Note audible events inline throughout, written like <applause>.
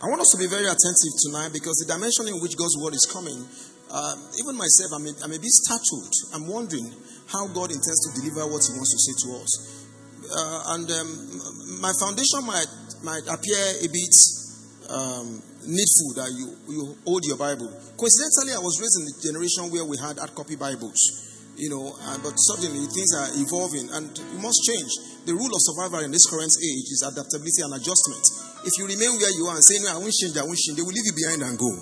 I want us to be very attentive tonight because the dimension in which God's word is coming, uh, even myself, a, I'm a bit startled. I'm wondering how God intends to deliver what He wants to say to us. Uh, and um, my foundation might, might appear a bit um, needful that you, you hold your Bible. Coincidentally, I was raised in the generation where we had hard copy Bibles you know, uh, but suddenly things are evolving and you must change. The rule of survival in this current age is adaptability and adjustment. If you remain where you are and say, No, I won't change, I won't change, they will leave you behind and go.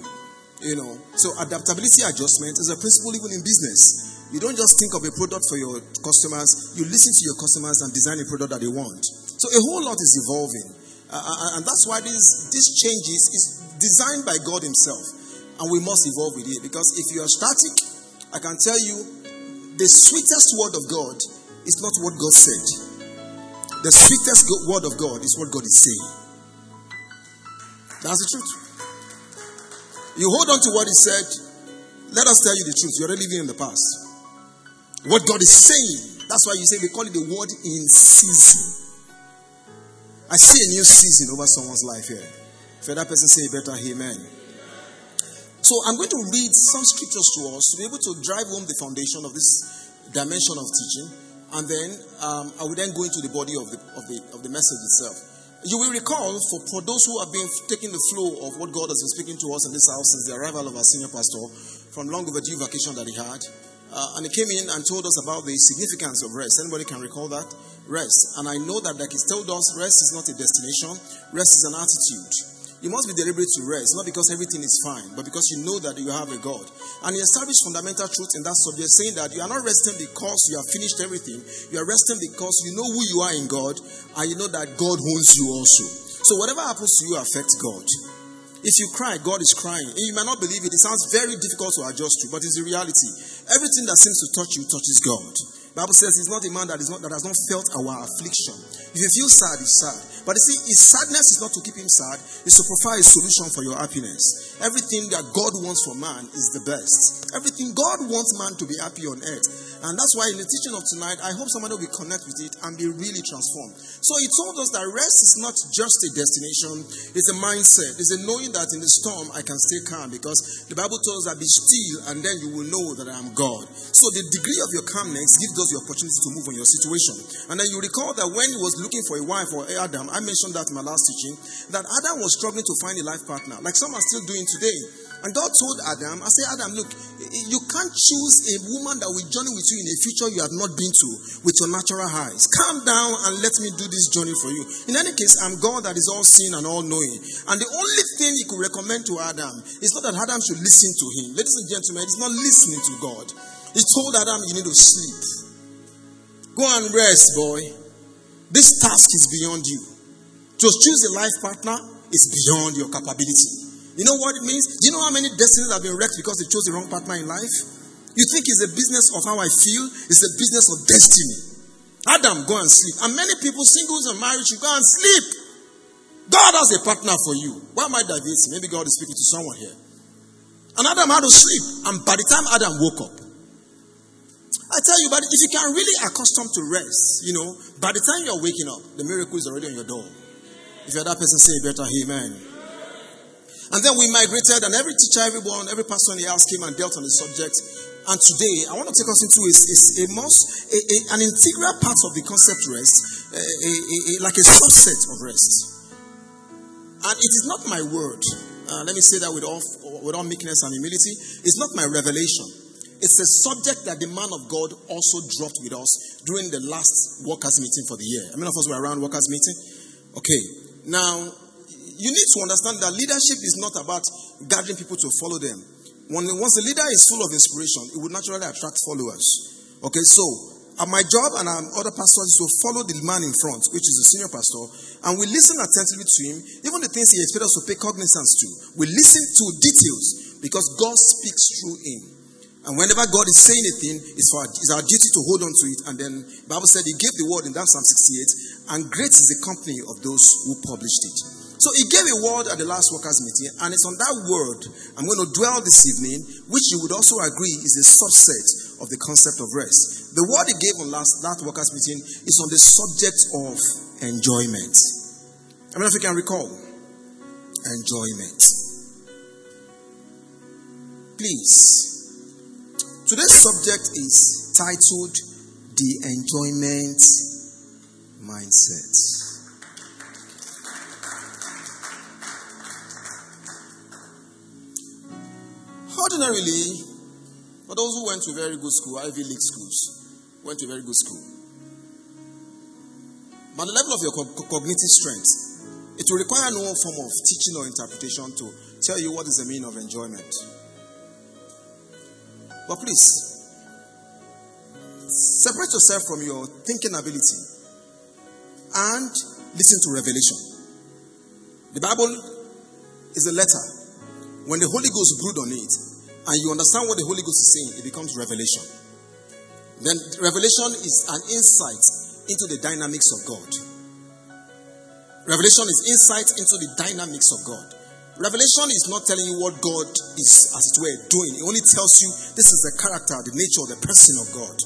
You know, so adaptability adjustment is a principle even in business. You don't just think of a product for your customers, you listen to your customers and design a product that they want. So a whole lot is evolving. Uh, and that's why this, this changes is designed by God Himself. And we must evolve with it because if you are static, I can tell you the sweetest word of God is not what God said. The sweetest word of God is what God is saying. That's the truth. You hold on to what He said. Let us tell you the truth. You're already living in the past. What God is saying. That's why you say they call it the word in season. I see a new season over someone's life here. For that person say better, Amen. So I'm going to read some scriptures to us to be able to drive home the foundation of this dimension of teaching, and then um, I will then go into the body of the, of the, of the message itself. You will recall, for, for those who have been taking the flow of what God has been speaking to us in this house since the arrival of our senior pastor from long overdue vacation that he had, uh, and he came in and told us about the significance of rest. Anybody can recall that? Rest. And I know that, like he's told us, rest is not a destination, rest is an attitude. You must be deliberate to rest, not because everything is fine, but because you know that you have a God. And he established fundamental truth in that subject, saying that you are not resting because you have finished everything. You are resting because you know who you are in God, and you know that God owns you also. So whatever happens to you affects God. If you cry, God is crying. And you may not believe it. It sounds very difficult to adjust to, but it's the reality. Everything that seems to touch you touches God. Bible says he's not a man that is not that has not felt our affliction. If you feel sad, he's sad. But you see, his sadness is not to keep him sad, it's to provide a solution for your happiness. Everything that God wants for man is the best. Everything God wants man to be happy on earth. And that's why in the teaching of tonight, I hope somebody will connect with it and be really transformed. So he told us that rest is not just a destination, it's a mindset. It's a knowing that in the storm I can stay calm because the Bible tells us that be still and then you will know that I am God. So the degree of your calmness gives us the opportunity to move on your situation. And then you recall that when he was looking for a wife for Adam, I mentioned that in my last teaching, that Adam was struggling to find a life partner, like some are still doing today. And God told Adam, I said, Adam, look, you can't choose a woman that will journey with you in a future you have not been to with your natural eyes. Calm down and let me do this journey for you. In any case, I'm God that is all seeing and all knowing. And the only thing he could recommend to Adam is not that Adam should listen to him. Ladies and gentlemen, he's not listening to God. He told Adam, you need to sleep. Go and rest, boy. This task is beyond you. To choose a life partner is beyond your capability. You know what it means? Do you know how many destinies have been wrecked because they chose the wrong partner in life? You think it's a business of how I feel? It's a business of destiny. Adam, go and sleep. And many people, singles and married, should go and sleep. God has a partner for you. Why am I diverting? Maybe God is speaking to someone here. And Adam had to sleep. And by the time Adam woke up, I tell you, but if you can really accustom to rest, you know, by the time you're waking up, the miracle is already on your door. If you're that person, say better, Amen. And then we migrated, and every teacher, everyone, every person he asked came and dealt on the subject. And today, I want to take us into a, a, a most, a, an integral part of the concept rest, like a subset of rest. And it is not my word. Uh, let me say that with all, with all meekness and humility. It's not my revelation. It's a subject that the man of God also dropped with us during the last workers' meeting for the year. How many of us were around workers' meeting? Okay. Now, you need to understand that leadership is not about gathering people to follow them. When, once a leader is full of inspiration, it would naturally attract followers. Okay, so uh, my job and our other pastors is to follow the man in front, which is the senior pastor, and we listen attentively to him, even the things he expects us to pay cognizance to. We listen to details because God speaks through him. And whenever God is saying a thing, it's, for, it's our duty to hold on to it. And then Bible said he gave the word in that Psalm 68, and great is the company of those who published it. So he gave a word at the last workers' meeting, and it's on that word I'm going to dwell this evening, which you would also agree is a subset of the concept of rest. The word he gave on last that workers' meeting is on the subject of enjoyment. I mean, if you can recall, enjoyment. Please, today's subject is titled The Enjoyment Mindset. Ordinarily, for those who went to very good school, Ivy League schools, went to very good school, but the level of your cognitive strength, it will require no form of teaching or interpretation to tell you what is the meaning of enjoyment. But please, separate yourself from your thinking ability and listen to revelation. The Bible is a letter. When the Holy Ghost brood on it and you understand what the Holy Ghost is saying, it becomes revelation. Then revelation is an insight into the dynamics of God. Revelation is insight into the dynamics of God. Revelation is not telling you what God is, as it were, doing. It only tells you this is the character, the nature, the person of God.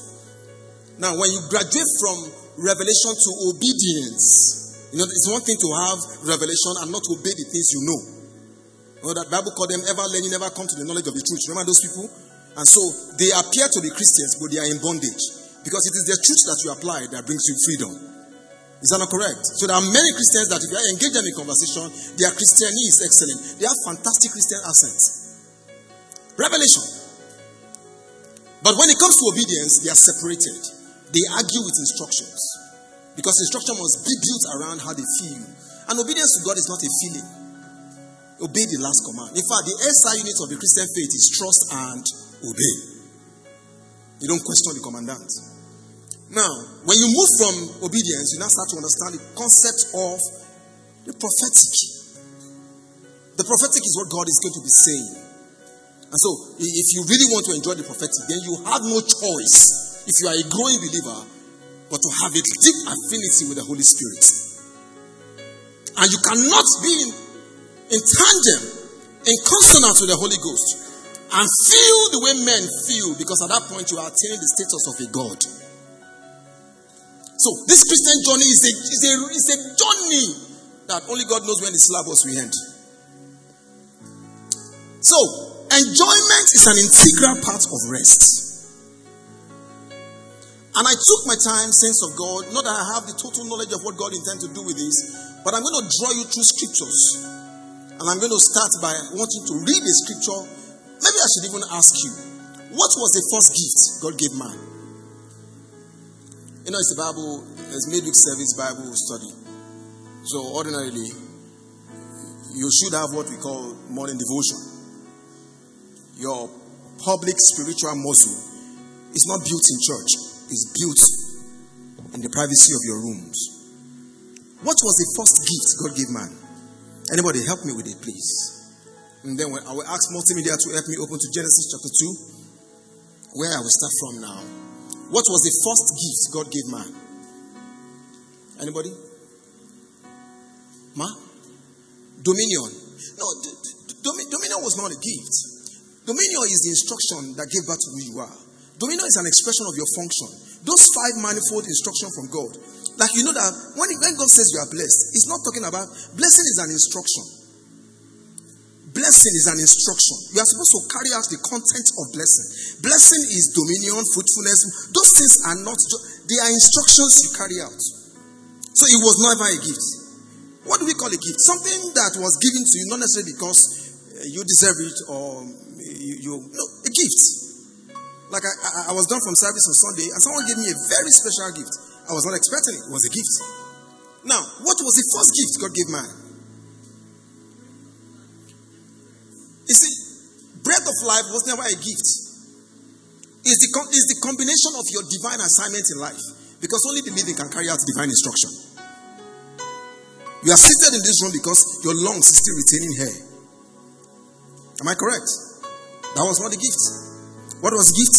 Now, when you graduate from revelation to obedience, you know, it's one thing to have revelation and not obey the things you know. Know that Bible called them ever learning, never come to the knowledge of the truth. Remember those people? And so they appear to be Christians, but they are in bondage. Because it is the truth that you apply that brings you freedom. Is that not correct? So there are many Christians that if you engage them in conversation, their Christianity is excellent. They have fantastic Christian accents. Revelation. But when it comes to obedience, they are separated. They argue with instructions. Because instruction must be built around how they feel. And obedience to God is not a feeling. Obey the last command. In fact, the SI unit of the Christian faith is trust and obey. You don't question the commandant. Now, when you move from obedience, you now start to understand the concept of the prophetic. The prophetic is what God is going to be saying. And so, if you really want to enjoy the prophetic, then you have no choice, if you are a growing believer, but to have a deep affinity with the Holy Spirit. And you cannot be in, in tandem, in consonance with the Holy Ghost, and feel the way men feel, because at that point you are attaining the status of a God. So this Christian journey is a, is a, is a journey that only God knows when the syllabus will end. So enjoyment is an integral part of rest. And I took my time, sense of God, not that I have the total knowledge of what God intends to do with this, but I'm going to draw you through scriptures. And I'm going to start by wanting to read the scripture. Maybe I should even ask you, what was the first gift God gave man? You know, it's the Bible, it's midweek service Bible study. So, ordinarily, you should have what we call morning devotion. Your public spiritual muscle is not built in church, it's built in the privacy of your rooms. What was the first gift God gave man? Anybody help me with it, please? And then I will ask multimedia to help me open to Genesis chapter 2, where I will start from now. What was the first gift God gave man? Anybody? Ma? Dominion. No, d- d- dominion was not a gift. Dominion is the instruction that gave birth to who you are. Dominion is an expression of your function. Those five manifold instruction from God. Like you know that when, when God says you are blessed, it's not talking about blessing is an instruction. Blessing is an instruction. You are supposed to carry out the content of blessing. Blessing is dominion, fruitfulness. Those things are not, they are instructions you carry out. So it was never a gift. What do we call a gift? Something that was given to you, not necessarily because uh, you deserve it or you, you no, a gift. Like I, I was done from service on Sunday and someone gave me a very special gift. I was not expecting it. It was a gift. Now, what was the first gift God gave man? You see, breath of life was never a gift. It's the, it's the combination of your divine assignment in life. Because only the living can carry out divine instruction. You are seated in this room because your lungs is still retaining hair. Am I correct? That was not the gift. What was the gift?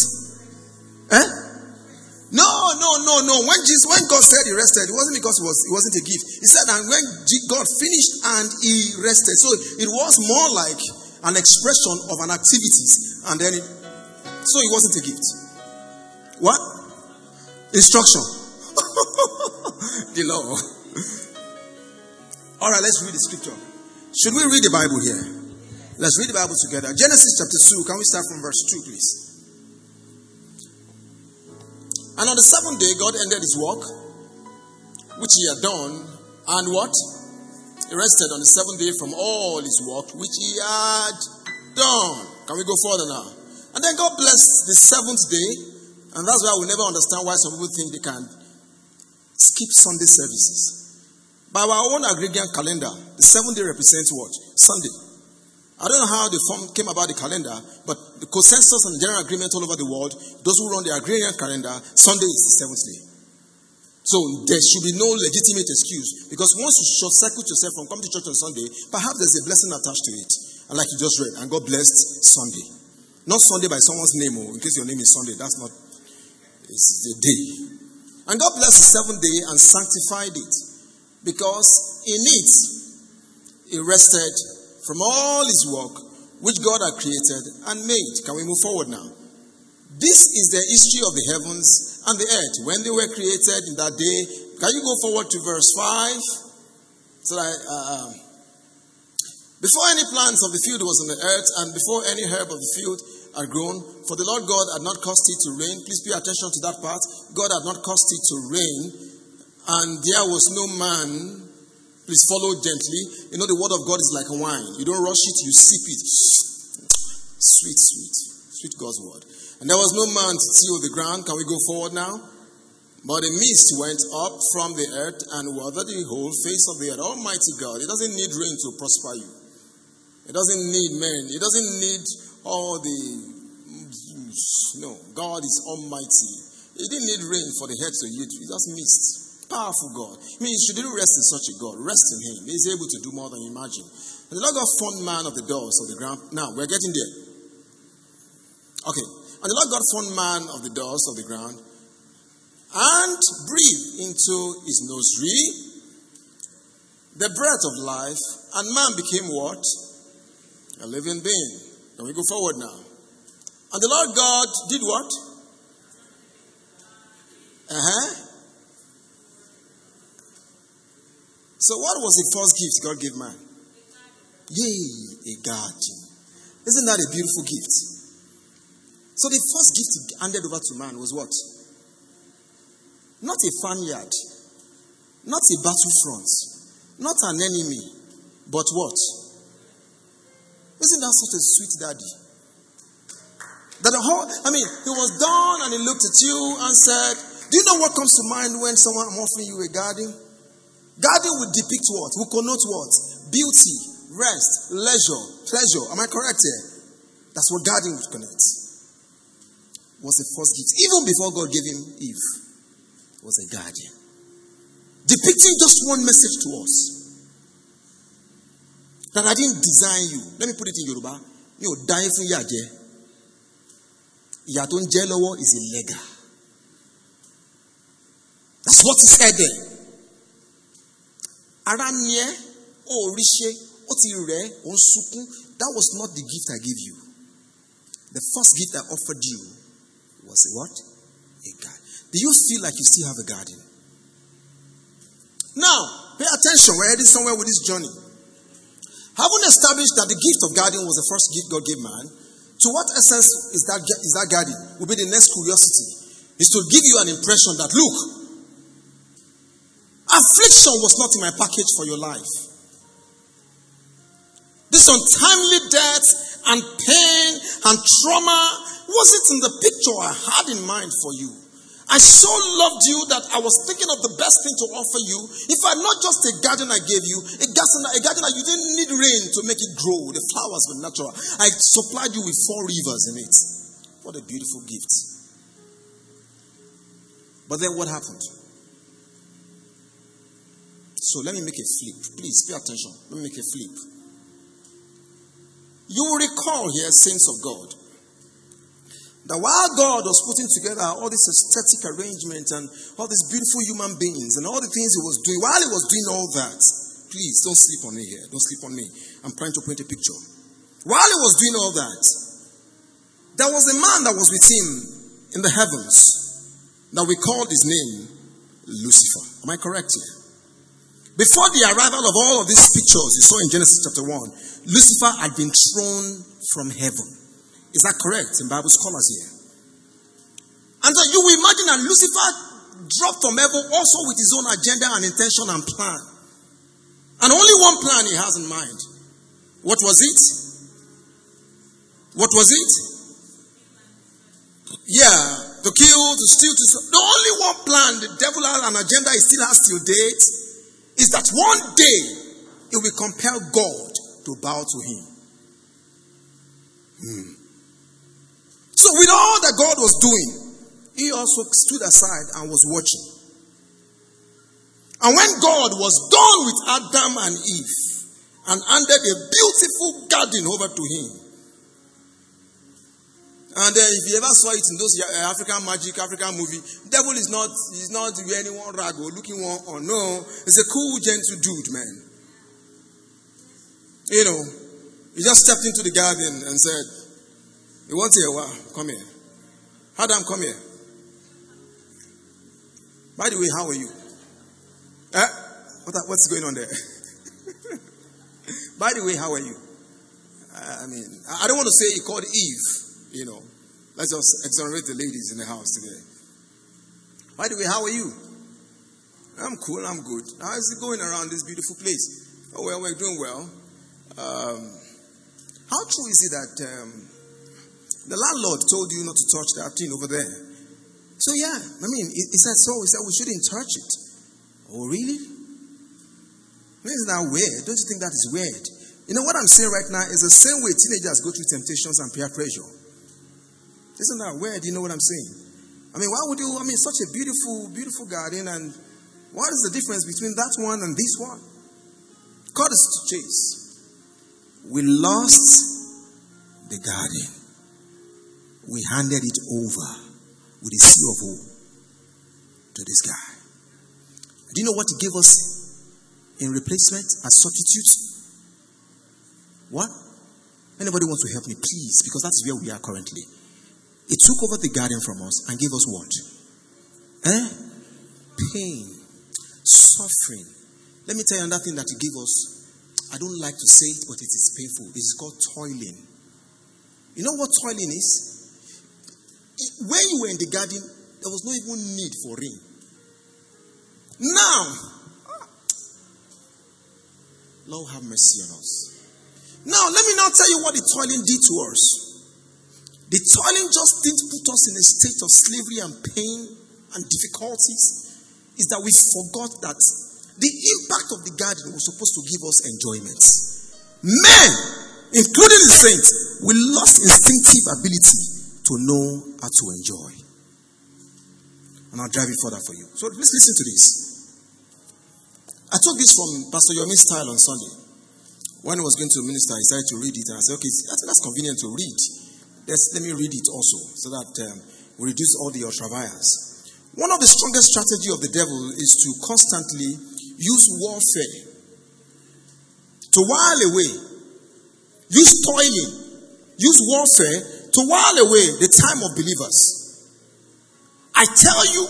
Eh? No, no, no, no. When Jesus, when God said he rested, it wasn't because it was it wasn't a gift. He said, and when God finished and he rested, so it was more like an expression of an activities, and then it, so it wasn't a gift. What? Instruction. <laughs> the law. All right, let's read the scripture. Should we read the Bible here? Let's read the Bible together. Genesis chapter 2. Can we start from verse 2, please? And on the seventh day, God ended his work, which he had done, and what? He rested on the seventh day from all his work, which he had done. Can we go further now? And then God blessed the seventh day, and that's why we never understand why some people think they can skip Sunday services. By our own Gregorian calendar, the seventh day represents what? Sunday. I don't know how the form, came about the calendar, but the consensus and general agreement all over the world, those who run the agrarian calendar, Sunday is the seventh day. So there should be no legitimate excuse because once you short circuit yourself from coming to church on Sunday, perhaps there's a blessing attached to it. And like you just read, and God blessed Sunday. Not Sunday by someone's name, or oh, in case your name is Sunday. That's not, it's the day. And God blessed the seventh day and sanctified it because in it he rested from all his work which God had created and made. Can we move forward now? This is the history of the heavens and the earth when they were created in that day. Can you go forward to verse 5? So that, uh, um, before any plants of the field was on the earth, and before any herb of the field had grown, for the Lord God had not caused it to rain. Please pay attention to that part. God had not caused it to rain, and there was no man Please follow gently. You know, the word of God is like wine. You don't rush it, you sip it. Sweet, sweet, sweet God's word. And there was no man to till the ground. Can we go forward now? But a mist went up from the earth and watered the whole face of the earth. Almighty God, it doesn't need rain to prosper you. It doesn't need men. It doesn't need all the. No, God is almighty. It didn't need rain for the head to yield. It just mist. Powerful God. I mean, you should really rest in such a God. Rest in Him. He's able to do more than you imagine. And the Lord God formed man of the dust of the ground. Now, we're getting there. Okay. And the Lord God formed man of the dust of the ground and breathed into his nostril the breath of life, and man became what? A living being. Can we go forward now? And the Lord God did what? Uh huh. So, what was the first gift God gave man? Yay, a garden. Isn't that a beautiful gift? So, the first gift he handed over to man was what? Not a farmyard, not a battlefront, not an enemy, but what? Isn't that such a sweet daddy? That the whole, I mean, he was done and he looked at you and said, Do you know what comes to mind when someone I'm offering you a garden? Garden will depict what? Will connote what? Beauty, rest, leisure, pleasure. Am I correct here? That's what garden would connect. Was the first gift. Even before God gave him Eve, was a guardian. Depicting just one message to us. That I didn't design you. Let me put it in Yoruba. You die for Yaje. Tó ń is illegal. That's what he said there ara ni rí ṣe ó ti rẹ̀ ó ń sunkún. That was not the gift I gave you. The first gift I offered you was a what? A garden do you feel like you still have a garden? Now pay attention we're heading somewhere with this journey. Having established that the gift of garden was the first gift God gave man to what essence is that is that garden? Will be the next curiosity. Is to give you an impression that look Affliction was not in my package for your life. This untimely death and pain and trauma wasn't in the picture I had in mind for you. I so loved you that I was thinking of the best thing to offer you. If I'm not just a garden I gave you, a garden, a garden that you didn't need rain to make it grow, the flowers were natural. I supplied you with four rivers in it. What a beautiful gift. But then what happened? So let me make a flip. Please pay attention. Let me make a flip. You will recall here, saints of God, that while God was putting together all this aesthetic arrangement and all these beautiful human beings and all the things He was doing, while He was doing all that, please don't sleep on me here. Don't sleep on me. I'm trying to paint a picture. While He was doing all that, there was a man that was with Him in the heavens that we called his name Lucifer. Am I correct here? Before the arrival of all of these pictures you saw in Genesis chapter 1, Lucifer had been thrown from heaven. Is that correct in Bible scholars here? And so you will imagine that Lucifer dropped from heaven also with his own agenda and intention and plan. And only one plan he has in mind. What was it? What was it? Yeah, to kill, to steal, to. The only one plan the devil has an agenda he still has till date is that one day he will compel God to bow to him. Hmm. So, with all that God was doing, he also stood aside and was watching. And when God was done with Adam and Eve and handed a beautiful garden over to him, and if you ever saw it in those uh, African magic, African movie, devil is not he's not wearing one rag or looking one or no. It's a cool, gentle dude, man. You know, he just stepped into the garden and said, You want here? Wow, come here. Adam, come here. By the way, how are you? Eh? What, what's going on there? <laughs> By the way, how are you? I mean, I don't want to say he called Eve. You know, let's just exonerate the ladies in the house today. By the way, how are you? I'm cool, I'm good. How's it going around this beautiful place? Oh, well, we're doing well. Um, how true is it that um, the landlord told you not to touch that thing over there? So, yeah, I mean, is that so? He said we shouldn't touch it. Oh, really? Isn't that weird? Don't you think that is weird? You know what I'm saying right now is the same way teenagers go through temptations and peer pressure. Isn't that weird? You know what I'm saying? I mean, why would you? I mean, such a beautiful, beautiful garden, and what is the difference between that one and this one? God is to chase. We lost the garden. We handed it over with a woe to this guy. Do you know what he gave us in replacement as substitute? What? Anybody wants to help me, please? Because that's where we are currently. It took over the garden from us and gave us what? Eh? Pain, suffering. Let me tell you another thing that He gave us. I don't like to say it, but it is painful. It is called toiling. You know what toiling is? when you were in the garden, there was no even need for rain. Now, Lord have mercy on us. Now, let me now tell you what the toiling did to us. The toiling just didn't put us in a state of slavery and pain and difficulties. Is that we forgot that the impact of the garden was supposed to give us enjoyment. Men, including the saints, we lost instinctive ability to know how to enjoy. And I'll drive it further for you. So please listen to this. I took this from Pastor Yomi's style on Sunday. When he was going to minister, he started to read it, and I said, okay, I think that's convenient to read. Let's, let me read it also so that um, we reduce all the ultra One of the strongest strategy of the devil is to constantly use warfare to while away, use toiling, use warfare to while away the time of believers. I tell you,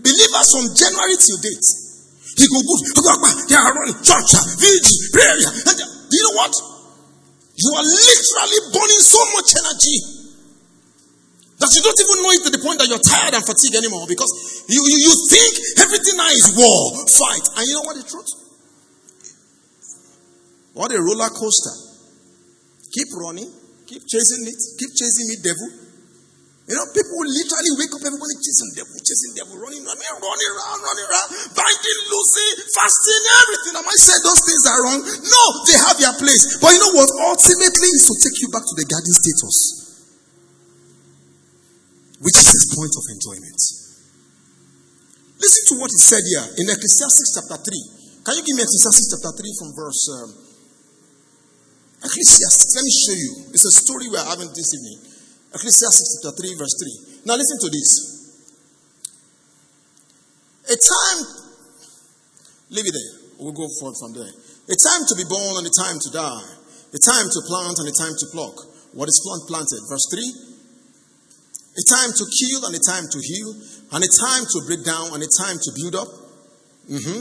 believers from January till date, he go good, they are running church, vigil, prayer. Do you know what? You are literally burning so much energy that you don't even know it to the point that you're tired and fatigued anymore because you, you, you think everything now is war, fight. And you know what the truth? What a roller coaster. Keep running, keep chasing it, keep chasing me, devil. You know, people will literally wake up, everybody chasing devil, chasing devil, running, running, running around, running around, binding, losing, fasting, everything. Am I saying those things are wrong? No, they have their place. But you know what? Ultimately, is to take you back to the garden status, which is his point of enjoyment. Listen to what he said here in Ecclesiastes chapter 3. Can you give me Ecclesiastes chapter 3 from verse um, Ecclesiastes? Let me show you. It's a story we're having this evening. Ecclesiastes chapter 3, verse 3. Now listen to this. A time, leave it there. We'll go forward from there. A time to be born and a time to die. A time to plant and a time to pluck. What is plant planted? Verse 3. A time to kill and a time to heal, and a time to break down and a time to build up. Mm-hmm.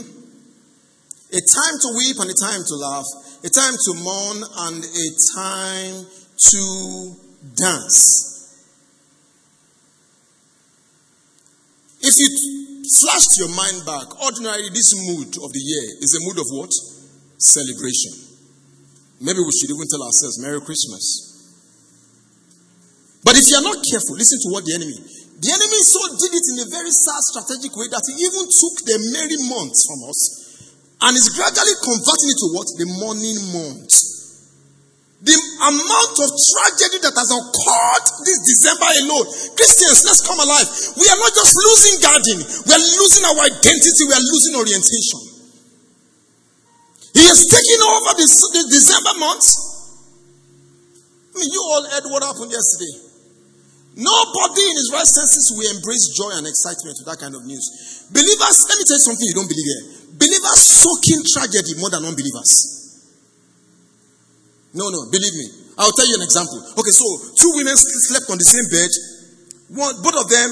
A time to weep and a time to laugh. A time to mourn and a time to dance. If you flashed your mind back, ordinarily this mood of the year is a mood of what? Celebration. Maybe we should even tell ourselves Merry Christmas. But if you are not careful, listen to what the enemy. The enemy so did it in a very sad strategic way that he even took the merry months from us and is gradually converting it to what? The mourning months. The amount of tragedy that has occurred this December alone. Christians, let's come alive. We are not just losing garden, we are losing our identity, we are losing orientation. He is taking over the, the December months. I mean, you all heard what happened yesterday. Nobody in his right senses will embrace joy and excitement with that kind of news. Believers, let me tell you something you don't believe here. Believers soak in tragedy more than unbelievers. No, no, believe me. I'll tell you an example. Okay, so two women slept on the same bed. One, both of them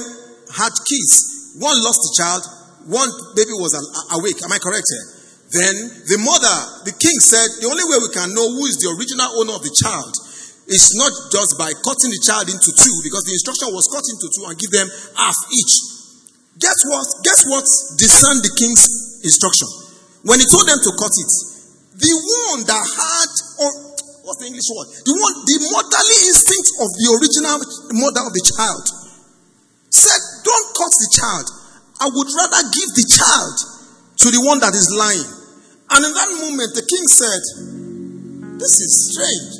had kids. One lost the child. One baby was awake. Am I correct here? Then the mother, the king said, the only way we can know who is the original owner of the child is not just by cutting the child into two, because the instruction was cut into two and give them half each. Guess what? Guess what discerned the king's instruction? When he told them to cut it, the one that had, what's the English word? The one, the motherly instinct of the original mother of the child said, Don't cut the child. I would rather give the child to the one that is lying. And in that moment, the king said, This is strange.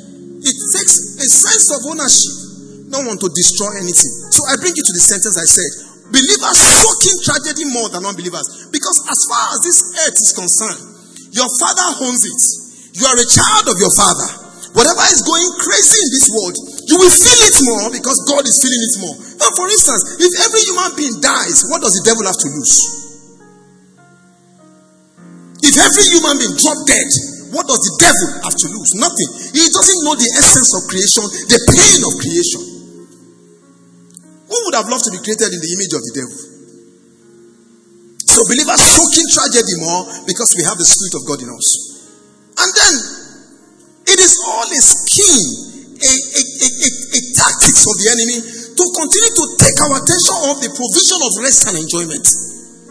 It takes a sense of ownership, not want to destroy anything. So I bring you to the sentence I said. Believers soaking tragedy more than unbelievers. Because as far as this earth is concerned, your father owns it. You are a child of your father. Whatever is going crazy in this world, you will feel it more because God is feeling it more. Now, for instance, if every human being dies, what does the devil have to lose? If every human being drop dead, what does the devil have to lose? Nothing. He doesn't know the essence of creation, the pain of creation. Who would have loved to be created in the image of the devil? So believers soaking tragedy more because we have the Spirit of God in us. And then it is all a scheme, a, a, a, a, tactics of the enemy to continue to take our attention off the provision of rest and enjoyment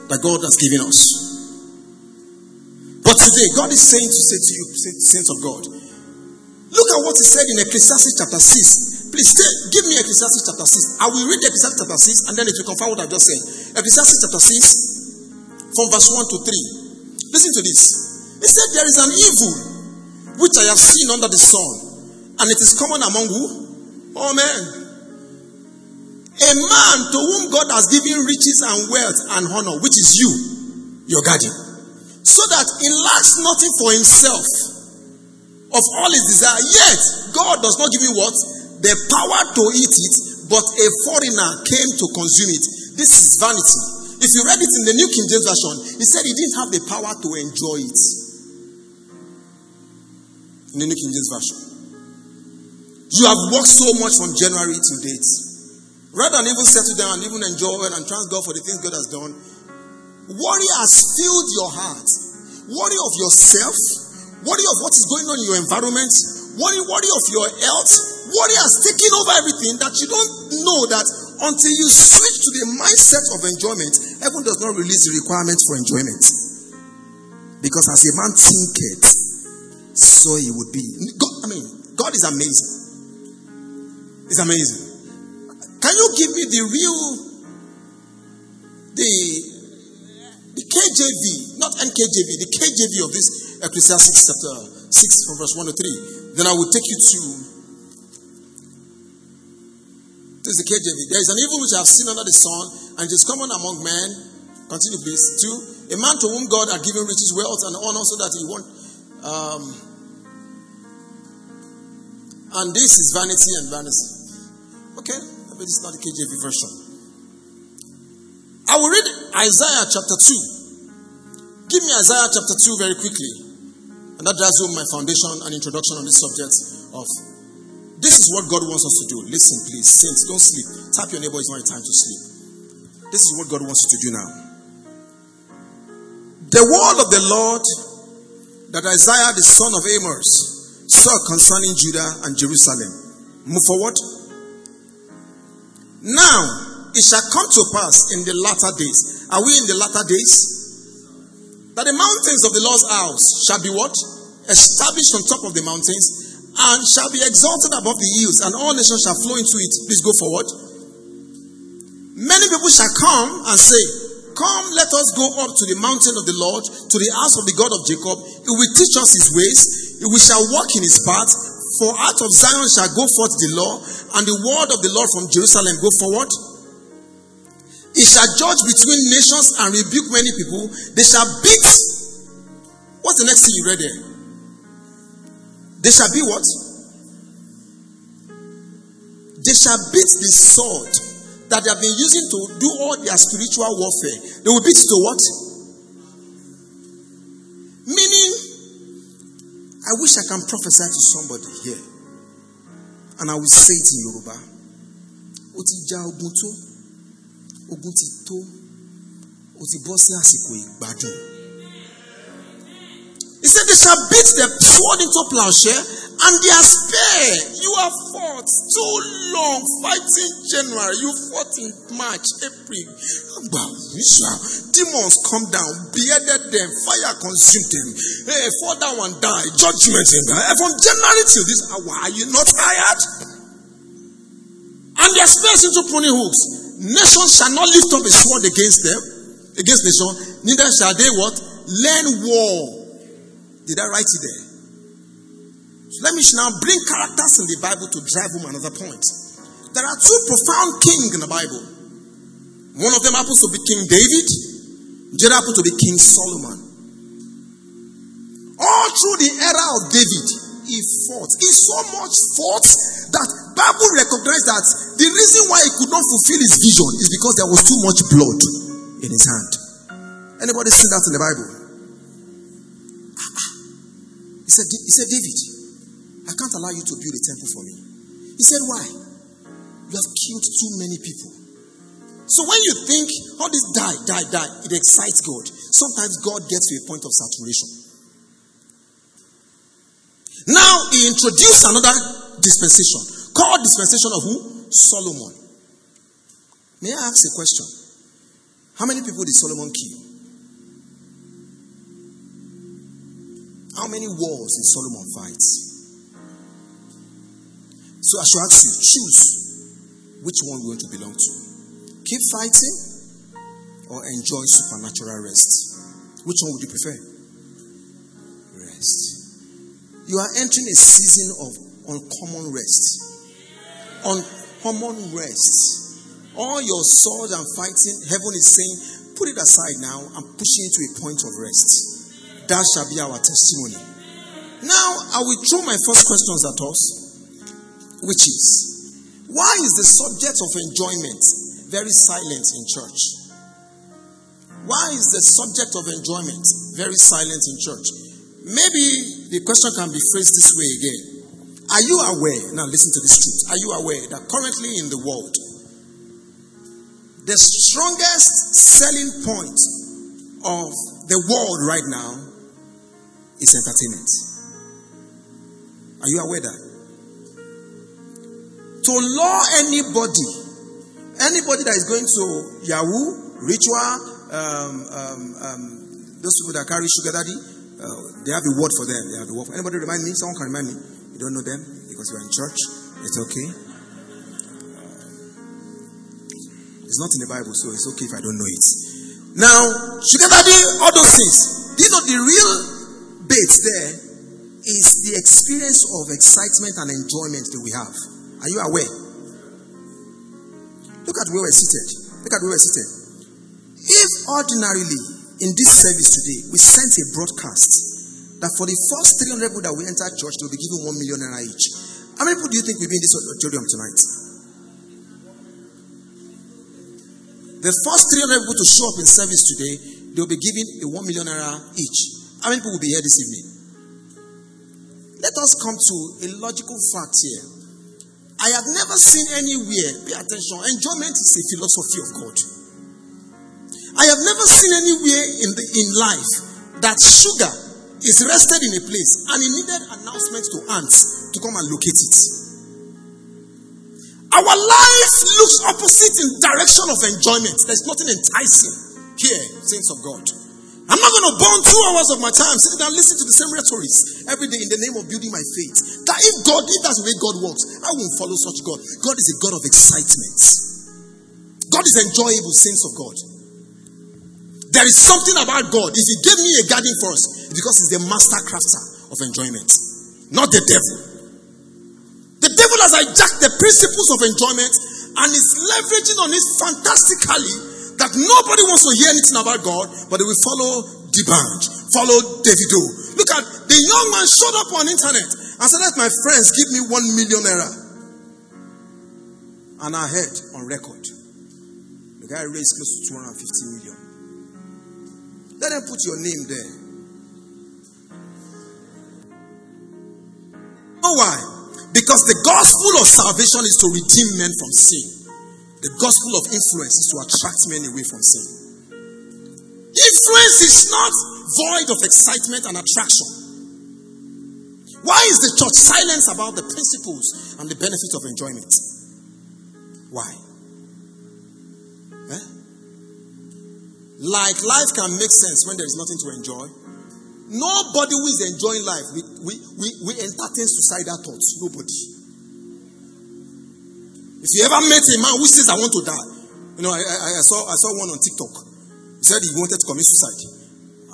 that God has given us. But today, God is saying to say to you, saints of God, look at what He said in Ecclesiastes chapter 6. Please stay, give me Ecclesiastes chapter 6. I will read Ecclesiastes chapter 6 and then it will confirm what I just said. Ecclesiastes chapter 6, from verse 1 to 3. Listen to this. He said, There is an evil which I have seen under the sun, and it is common among who? Oh man. A man to whom God has given riches and wealth and honor, which is you, your guardian so that he lacks nothing for himself of all his desire. Yet, God does not give him what? The power to eat it, but a foreigner came to consume it. This is vanity. If you read it in the New King James Version, he said he didn't have the power to enjoy it. In the New King James Version. You have worked so much from January to date. Rather than even settle down and even enjoy and thank God for the things God has done, Worry has filled your heart. Worry of yourself. Worry of what is going on in your environment. Worry, worry of your health. Worry has taken over everything that you don't know that until you switch to the mindset of enjoyment, heaven does not release the requirements for enjoyment. Because as a man thinketh, so he would be. God, I mean, God is amazing. It's amazing. Can you give me the real, the the KJV, not NKJV, the KJV of this Ecclesiastes chapter 6 from verse 1 to 3. Then I will take you to this is the KJV. There is an evil which I have seen under the sun, and it is common among men. Continue, please. Two, a man to whom God had given riches, wealth, and honor, so that he won't. Um, and this is vanity and vanity. Okay, maybe this is not the KJV version. I will read Isaiah chapter 2. Give me Isaiah chapter 2 very quickly. And that drives home my foundation and introduction on this subject of this is what God wants us to do. Listen, please. Saints, don't sleep. Tap your neighbor, it's not time to sleep. This is what God wants you to do now. The word of the Lord that Isaiah the son of Amos saw concerning Judah and Jerusalem. Move forward. Now it shall come to pass in the latter days. Are we in the latter days? That the mountains of the Lord's house shall be what? Established on top of the mountains and shall be exalted above the hills, and all nations shall flow into it. Please go forward. Many people shall come and say, Come, let us go up to the mountain of the Lord, to the house of the God of Jacob. He will teach us his ways. We shall walk in his path. For out of Zion shall go forth the law, and the word of the Lord from Jerusalem go forward. He shall judge between nations and rebuke many people. They shall beat. What's the next thing you read there? They shall be what? They shall beat the sword that they have been using to do all their spiritual warfare. They will beat it to what? Meaning, I wish I can prophesy to somebody here. And I will say it in Yoruba. Ó ti já ogun tó, ogun ti tó, ti bọ́ àsìkò ìgbádùn. He said they shall beat the sword into plowshare and their spear. You have fought too long fighting January. You fought in March, April. Demons come down, beheaded them, fire consumed them. Hey, fall down and die. Judgment in. From January till this hour, are you not tired? And their spears into pruning hooks. Nations shall not lift up a sword against them, against nation. Neither shall they what? Learn war. Did I write it there? Let me now bring characters in the Bible to drive home another point. There are two profound kings in the Bible. One of them happens to be King David, the other happens to be King Solomon. All through the era of David, he fought. He so much fought that Bible recognized that the reason why he could not fulfill his vision is because there was too much blood in his hand. Anybody seen that in the Bible? Ah, ah. He said, he said, David, I can't allow you to build a temple for me. He said, Why? You have killed too many people. So when you think all this die, die, die, it excites God. Sometimes God gets to a point of saturation. Now he introduced another dispensation called dispensation of who? Solomon. May I ask a question? How many people did Solomon kill? How many wars did Solomon fight? So I should ask you, choose which one you want to belong to. Keep fighting or enjoy supernatural rest? Which one would you prefer? Rest. You are entering a season of uncommon rest. Uncommon rest. All your sword and fighting, heaven is saying, put it aside now and push you into a point of rest. That shall be our testimony. Now, I will throw my first questions at us, which is why is the subject of enjoyment very silent in church? Why is the subject of enjoyment very silent in church? Maybe the question can be phrased this way again. Are you aware? Now, listen to this truth. Are you aware that currently in the world, the strongest selling point of the world right now is entertainment. Are you aware that? To law anybody, anybody that is going to Yahoo, Ritual, um, um, um, those people that carry sugar daddy, uh, they have a word for them. They have a word for anybody. Remind me. Someone can remind me. You don't know them because you are in church. It's okay. It's not in the Bible, so it's okay if I don't know it. Now, sugar daddy, all those things. These are the real bait there is the experience of excitement and enjoyment that we have. Are you aware? Look at where we're seated. Look at where we're seated. If ordinarily in this service today we sent a broadcast that for the first 300 people that will enter church, they'll be given 1 million naira each. How many people do you think will be in this auditorium tonight? The first 300 people to show up in service today, they'll be given a 1 million naira each. How many people will be here this evening? Let us come to a logical fact here. I have never seen anywhere, pay attention, enjoyment is a philosophy of God. I have never seen anywhere in, the, in life that sugar is rested in a place and he needed announcement to ants to come and locate it. Our life looks opposite in direction of enjoyment. There's nothing enticing here, saints of God. I'm not going to burn two hours of my time sitting down listening to the same rhetorics every day in the name of building my faith. That if God, if that's the way God works, I won't follow such God. God is a God of excitement. God is enjoyable, saints of God. There is something about God. If He gave me a garden first, because He's the master crafter of enjoyment, not the devil. The devil has hijacked the principles of enjoyment and is leveraging on it fantastically that nobody wants to hear anything about God, but they will follow D'banj, follow Davido. Look at the young man showed up on internet and said, Let my friends give me one million naira. And I heard on record, the guy raised close to 250 million. Let them put your name there. know why? Because the gospel of salvation is to redeem men from sin. The gospel of influence is to attract men away from sin. Influence is not void of excitement and attraction. Why is the church silent about the principles and the benefits of enjoyment? Why? Eh? Like life can make sense when there is nothing to enjoy. Nobody who is enjoying life, we, we, we, we entertain suicidal thoughts. Nobody. If you ever met a man who says, I want to die, you know, I, I, I, saw, I saw one on TikTok. He said he wanted to commit suicide.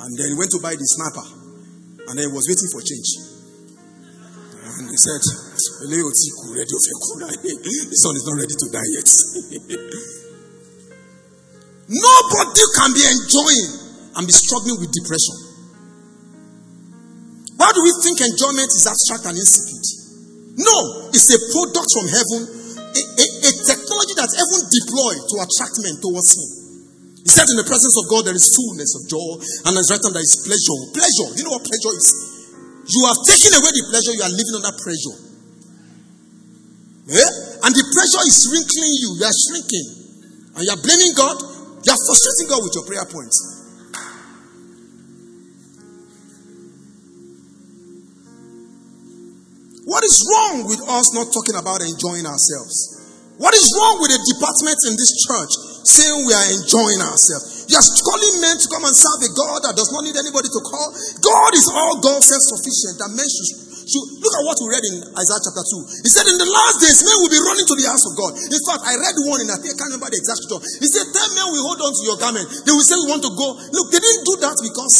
And then he went to buy the sniper. And then he was waiting for change. And he said, This one is not ready to die yet. <laughs> Nobody can be enjoying and be struggling with depression. Why do we think enjoyment is abstract and insipid? No, it's a product from heaven, a, a, technology that heaven deployed to attract men towards Him. He said, In the presence of God, there is fullness of joy, and as right there is pleasure. Pleasure, you know what pleasure is? You have taken away the pleasure, you are living under pressure. Yeah? And the pressure is wrinkling you, you are shrinking, and you are blaming God, you are frustrating God with your prayer points. What is wrong with us not talking about enjoying ourselves? What is wrong with the department in this church saying we are enjoying ourselves? You are calling men to come and serve a God that does not need anybody to call. God is all God self sufficient. That men should, look at what we read in Isaiah chapter 2. He said, In the last days, men will be running to the house of God. In fact, I read one in I think I can't remember the exact scripture. He said, Ten men will hold on to your garment. They will say, We want to go. Look, they didn't do that because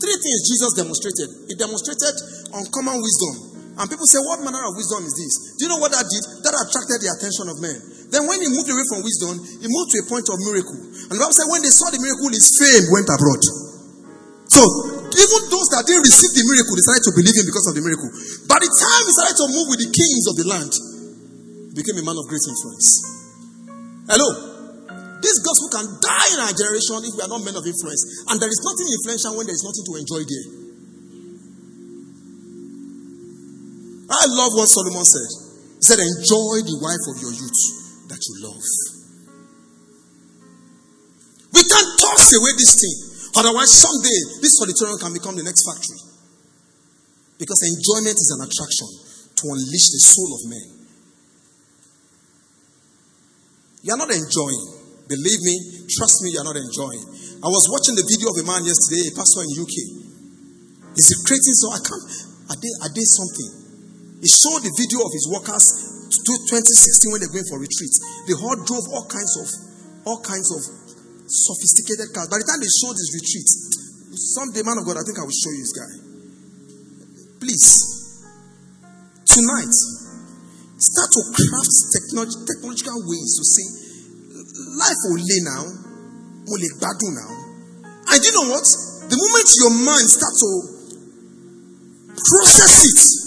three things Jesus demonstrated. He demonstrated uncommon wisdom. And people say, What manner of wisdom is this? Do you know what that did? That attracted the attention of men. Then, when he moved away from wisdom, he moved to a point of miracle. And the Bible said, When they saw the miracle, his fame went abroad. So, even those that didn't receive the miracle decided to believe him because of the miracle. By the time he started to move with the kings of the land, he became a man of great influence. Hello? This gospel can die in our generation if we are not men of influence. And there is nothing influential when there is nothing to enjoy there. I love what Solomon said. He said, Enjoy the wife of your youth that you love. We can't toss away this thing. Otherwise, someday this auditorium can become the next factory. Because enjoyment is an attraction to unleash the soul of men. You are not enjoying. Believe me, trust me, you are not enjoying. I was watching the video of a man yesterday, a pastor in UK. He's creating so I can't. I did, I did something. He showed the video of his workers to 2016 when they're going for retreat. They all drove all kinds of all kinds of sophisticated cars. By the time they showed this retreat, someday, man of God, I think I will show you this guy. Please, tonight, start to craft technolog- technological ways to say, life will lay now, will lay badu now. And you know what? The moment your mind starts to process it,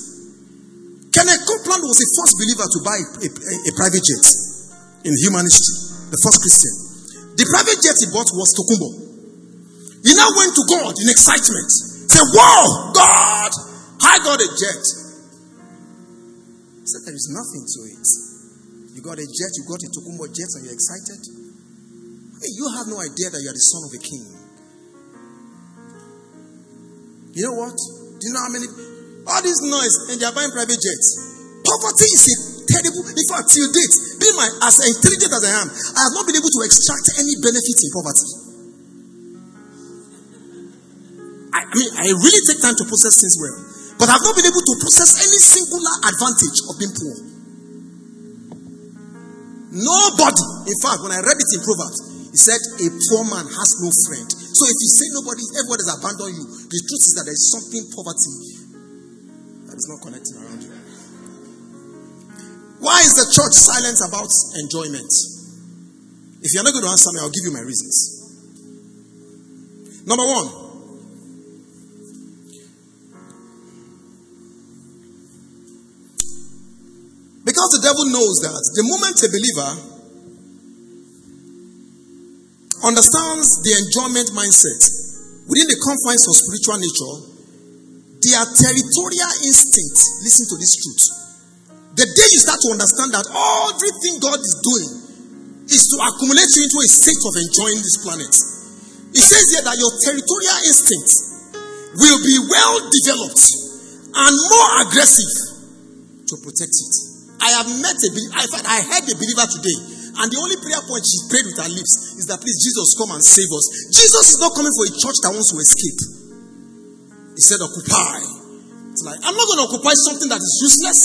Kenneth Copeland was the first believer to buy a, a, a private jet in human history, the first Christian. The private jet he bought was Tokumbo. He now went to God in excitement. Say, Whoa, God, I got a jet. He said, There is nothing to it. You got a jet, you got a Tokumbo jet, and you're excited. You have no idea that you are the son of a king. You know what? Do you know how many? All this noise and they are buying private jets. Poverty is a terrible. In fact, till date, being my as intelligent as I am, I have not been able to extract any benefit in poverty. I, I mean, I really take time to process things well, but I've not been able to process any singular advantage of being poor. Nobody. In fact, when I read it in Proverbs, he said, A poor man has no friend. So if you say nobody, everybody has abandoned you, the truth is that there is something poverty is not connecting around you. Why is the church silent about enjoyment? If you're not going to answer me, I'll give you my reasons. Number one, because the devil knows that the moment a believer understands the enjoyment mindset within the confines of spiritual nature, their territorial instinct, listen to this truth. The day you start to understand that everything God is doing is to accumulate you into a state of enjoying this planet. It says here that your territorial instinct will be well developed and more aggressive to protect it. I have met a, I heard a believer today and the only prayer point she prayed with her lips is that, please, Jesus, come and save us. Jesus is not coming for a church that wants to escape. He said, occupy. It's like, I'm not going to occupy something that is useless,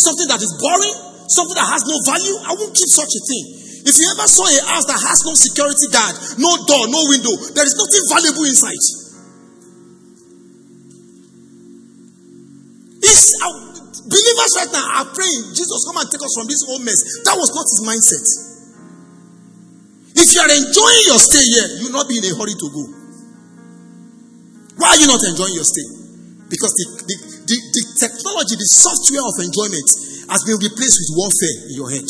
something that is boring, something that has no value. I won't keep such a thing. If you ever saw a house that has no security guard, no door, no window, there is nothing valuable inside. It's, uh, believers right now are praying, Jesus, come and take us from this old mess. That was not his mindset. If you are enjoying your stay here, you will not be in a hurry to go. Why are you not enjoying your stay? Because the, the, the, the technology, the software of enjoyment has been replaced with warfare in your head.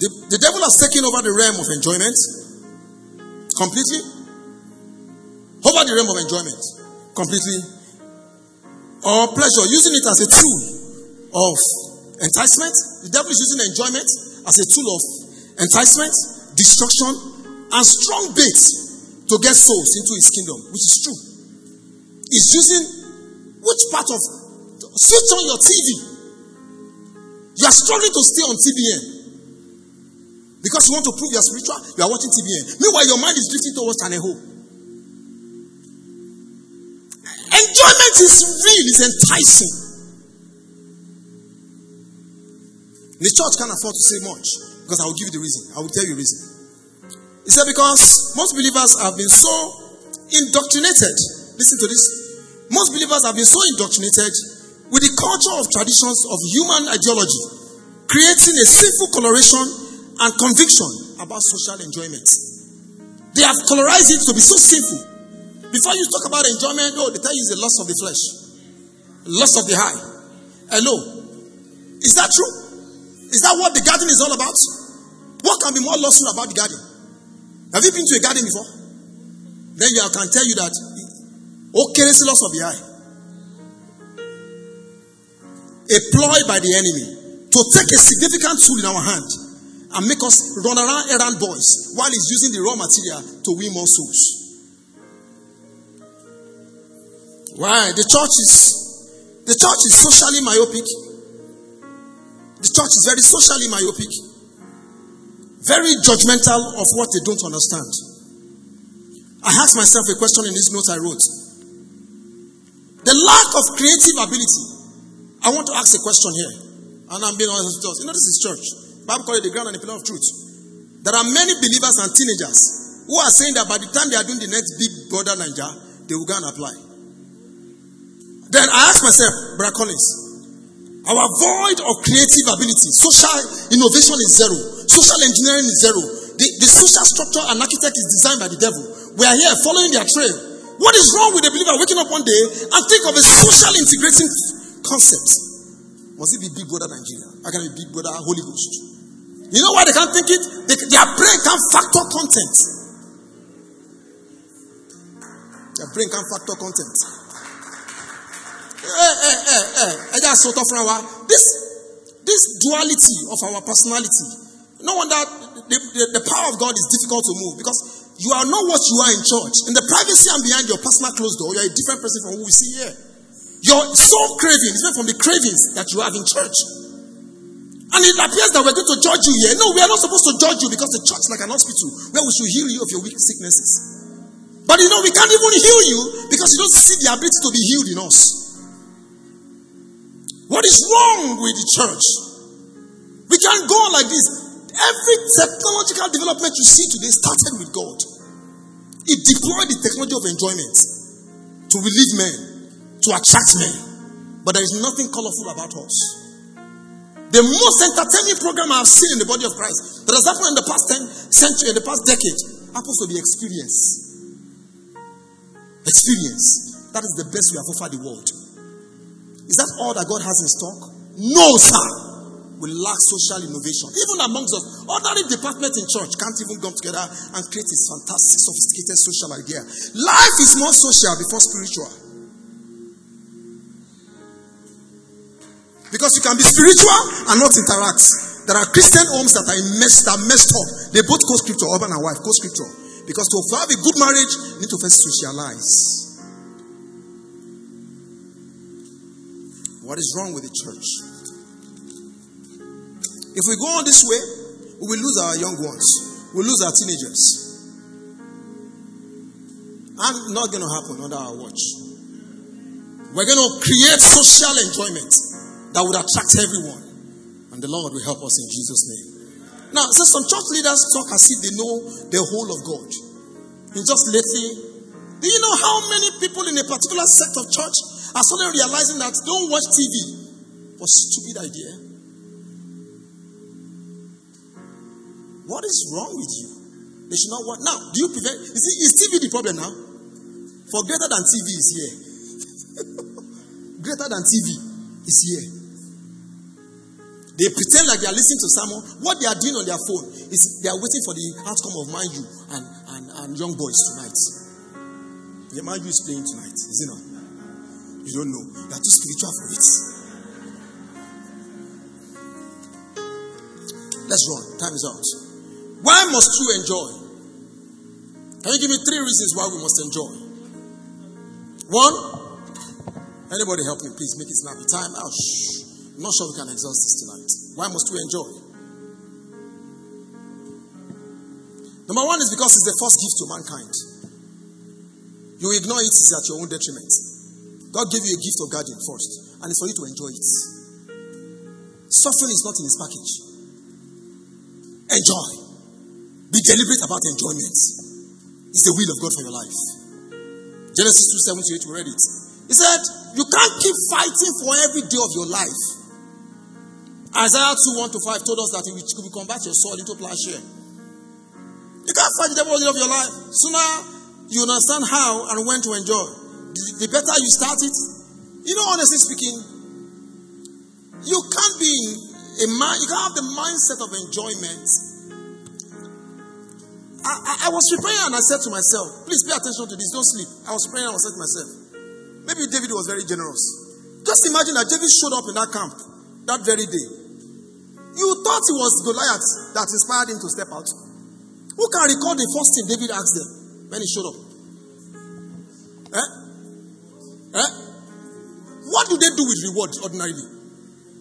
The, the devil has taken over the realm of enjoyment completely. Over the realm of enjoyment completely. Or pleasure, using it as a tool of enticement. The devil is using enjoyment as a tool of enticement, destruction, and strong bait to get souls into his kingdom, which is true. He's using which part of switch on your TV. You are struggling to stay on TBN because you want to prove you're spiritual. You are watching TBN. Meanwhile, your mind is drifting towards Taneho. Enjoyment is real, it's enticing. The church can't afford to say much because I will give you the reason. I will tell you the reason. He said, because most believers have been so indoctrinated. Listen to this. Most believers have been so indoctrinated with the culture of traditions of human ideology, creating a sinful coloration and conviction about social enjoyment. They have colorized it to be so sinful. Before you talk about enjoyment, oh, they tell you it's the loss of the flesh, loss of the eye. Hello. Is that true? Is that what the garden is all about? What can be more lustful about the garden? Have you been to a garden before? Then you can tell you that okay, it's loss of the eye. A ploy by the enemy to take a significant tool in our hand and make us run around errand boys while he's using the raw material to win more souls. Why? The church is the church is socially myopic. The church is very socially myopic, very judgmental of what they don't understand. I asked myself a question in this note I wrote. The lack of creative ability. I want to ask a question here, and I'm being honest with us. You know, this is church. Bible call it the ground and the pillar of truth. There are many believers and teenagers who are saying that by the time they are doing the next big brother Naija, they will go and apply. Then I asked myself, Brother Collins, our void of creative ability, social innovation is zero, social engineering is zero. The, the social structure and architect is designed by the devil. We are here following their trail. What is wrong with the believer waking up one day and think of a social integrating concept? Must it be Big Brother Nigeria? I can be Big Brother Holy Ghost? You know why they can't think it? They, their brain can't factor content. Their brain can't factor content. Eh, eh, eh, this, this duality of our personality, no wonder the, the, the power of God is difficult to move because you are not what you are in church. In the privacy and behind your personal closed door, you're a different person from who we see here. Your soul craving is not from the cravings that you have in church. And it appears that we're going to judge you here. No, we are not supposed to judge you because the church is like an hospital where we should heal you of your weak sicknesses. But you know, we can't even heal you because you don't see the ability to be healed in us. What is wrong with the church? We can't go on like this. Every technological development you see today started with God. It deployed the technology of enjoyment to relieve men, to attract men. But there is nothing colorful about us. The most entertaining program I've seen in the body of Christ that has happened in the past 10 century, in the past decade, happens to be experience. Experience. That is the best we have offered the world. Is that all that God has in stock? No, sir. We lack social innovation. Even amongst us, ordinary departments in church can't even come together and create this fantastic, sophisticated social idea. Life is more social before spiritual. Because you can be spiritual and not interact. There are Christian homes that are messed, that messed up. They both co scripture, husband and wife, co scripture. Because to have a good marriage, you need to first socialize. What is wrong with the church? If we go on this way, we will lose our young ones. We'll lose our teenagers. And not going to happen under our watch. We're going to create social enjoyment that would attract everyone. And the Lord will help us in Jesus' name. Now, so some church leaders talk as if they know the whole of God. And just lately, do you know how many people in a particular sect of church are suddenly realizing that don't watch TV was stupid idea? What is wrong with you? They should not watch. Now, do you prefer? Is, it, is TV the problem now? For greater than TV is here. <laughs> greater than TV is here. They pretend like they are listening to someone. What they are doing on their phone is they are waiting for the outcome of Man U and, and, and Young Boys tonight. The Man U is playing tonight, is it not? You don't know. You are too spiritual for it. Let's run. Time is out. Why must you enjoy? Can you give me three reasons why we must enjoy? One, anybody help me, please make it snappy. Time out. Shh. I'm not sure we can exhaust this tonight. Why must we enjoy? Number one is because it's the first gift to mankind. You ignore it, it's at your own detriment. God gave you a gift of garden first, and it's for you to enjoy it. Suffering is not in his package. Enjoy. Be deliberate about enjoyment. It's the will of God for your life. Genesis 2 7 to 8, we read it. He said, You can't keep fighting for every day of your life. Isaiah 2 1 to 5 told us that we will convert your soul into plowshare. You can't fight the devil of your life. Sooner you understand how and when to enjoy. The better you start it. You know, honestly speaking, you can't be a man, you can't have the mindset of enjoyment. I, I, was preparing and I said to myself, please pay attention to this, don't sleep. I was praying and I said to myself, maybe David was very generous. Just imagine that David showed up in that camp that very day. You thought it was Goliath that inspired him to step out. Who can recall the first thing David asked them when he showed up? Eh? Eh? What do they do with reward ordinarily?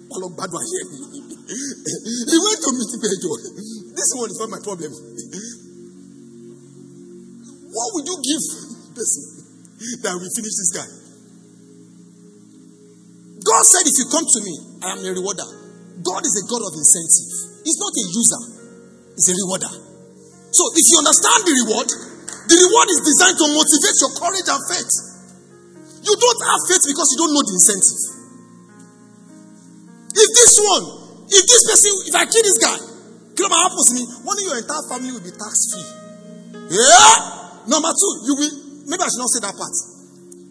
All of bad here. he went to meet Pedro. <laughs> This one is not my problem. <laughs> what would you give person that will finish this guy? God said, if you come to me, I am a rewarder. God is a God of incentive. He's not a user, he's a rewarder. So if you understand the reward, the reward is designed to motivate your courage and faith. You don't have faith because you don't know the incentive. If this one, if this person, if I kill this guy, kill what happens me, one of your entire family will be tax free. Yeah? Number two, you will, maybe I should not say that part.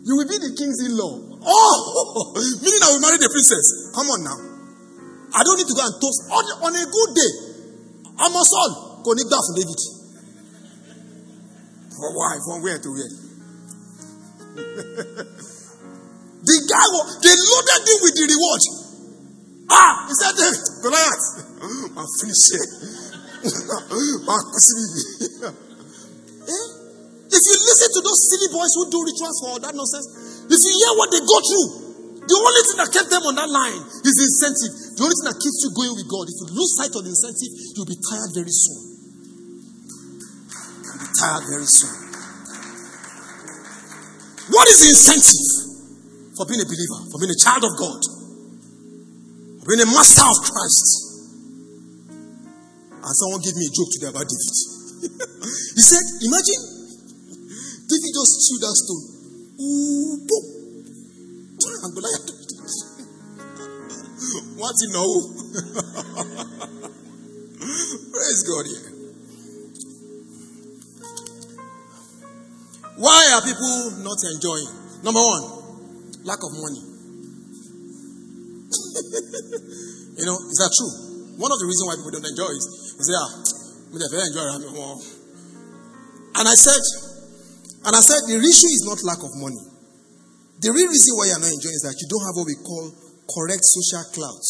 You will be the king's in law. Oh, <laughs> meaning I will marry the princess. Come on now. I don't need to go and toast. On, on a good day, Amosol kò ní gbà fún David. For why? From where to where? <laughs> the guy, they loaded him with the reward. Ah, he said, Goliath, I'm finished here. Those silly boys who do rituals for all that nonsense, if you hear what they go through, the only thing that kept them on that line is incentive. The only thing that keeps you going with God. If you lose sight of the incentive, you'll be tired very soon. You'll be tired very soon. What is the incentive for being a believer, for being a child of God, for being a master of Christ? And someone gave me a joke today about David. <laughs> he said, Imagine David just threw that stone. Ooh, boom. And Goliath What you know? Praise God here. Why are people not enjoying? Number one, lack of money. <laughs> you know, is that true? One of the reasons why people don't enjoy is they say, ah, we don't enjoy it. And I said, and I said, the issue is not lack of money. The real reason why you're not enjoying is that you don't have what we call correct social clout.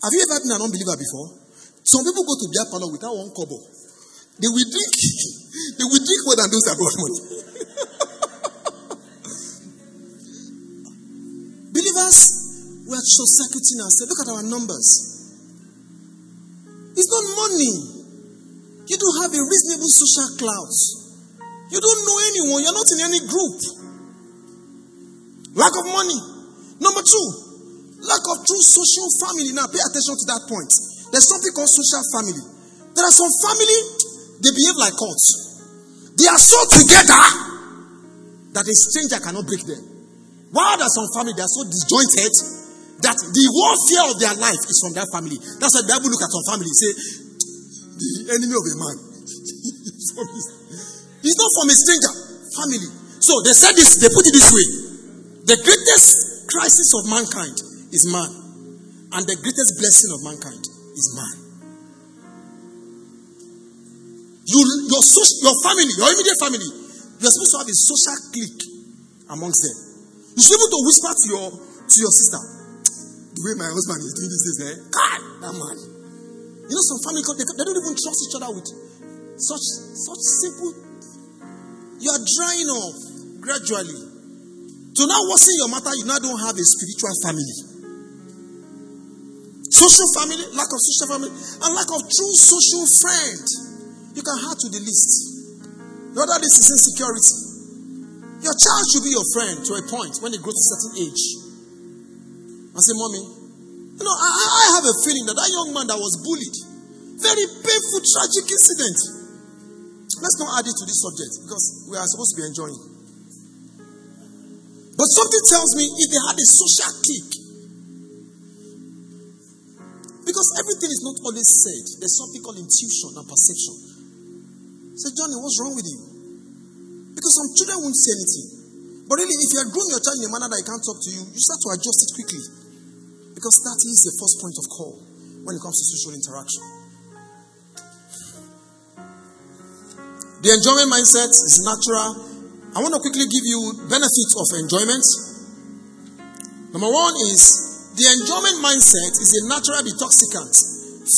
Have you ever been an unbeliever before? Some people go to their parlor without one kobo. They will drink, <laughs> they will drink more than those that got money. <laughs> Believers, we are short circuiting ourselves. Look at our numbers. It's not money. You don't have a reasonable social clout. You don't know anyone. You're not in any group. Lack of money. Number two, lack of true social family. Now, pay attention to that point. There's something called social family. There are some family, they behave like cults. They are so together that a stranger cannot break them. While there are some family, they are so disjointed that the warfare of their life is from that family. That's why the Bible look at some family say, the enemy of a man. <laughs> He's not from a stranger. Family. So they said this, they put it this way. The greatest crisis of mankind is man, and the greatest blessing of mankind is man. You, your, social, your family, your immediate family, you're supposed to have a social clique amongst them. You should be able to whisper to your to your sister, the way my husband is doing this, is eh? God, that man. You know, some family they don't even trust each other with such such simple. You are drying off gradually. To now worsen your matter, you now don't have a spiritual family. Social family, lack of social family, and lack of true social friend. You can add to the list. The other list is insecurity. Your child should be your friend to a point when they grow to a certain age. I say, Mommy, you know, I, I have a feeling that that young man that was bullied, very painful, tragic incident. Let's not add it to this subject because we are supposed to be enjoying. But something tells me if they had a social clique, because everything is not always said, there's something called intuition and perception. Say, Johnny, what's wrong with you? Because some children won't say anything. But really, if you are growing your child in a manner that he can't talk to you, you start to adjust it quickly. Because that is the first point of call when it comes to social interaction. The enjoyment mindset is natural I want to quickly give you benefits of enjoyment. Number one is the enjoyment mindset is a natural detoxicant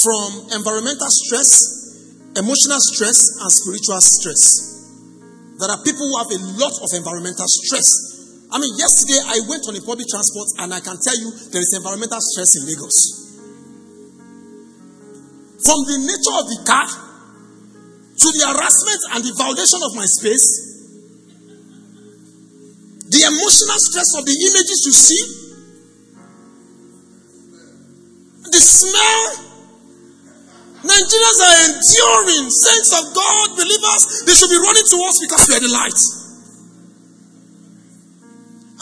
from environmental stress, emotional stress, and spiritual stress. There are people who have a lot of environmental stress. I mean, yesterday I went on a public transport and I can tell you there is environmental stress in Lagos. From the nature of the car to the harassment and the violation of my space the emotional stress of the images you see, the smell. Nigerians are enduring. Saints of God, believers, they should be running to us because we are the light.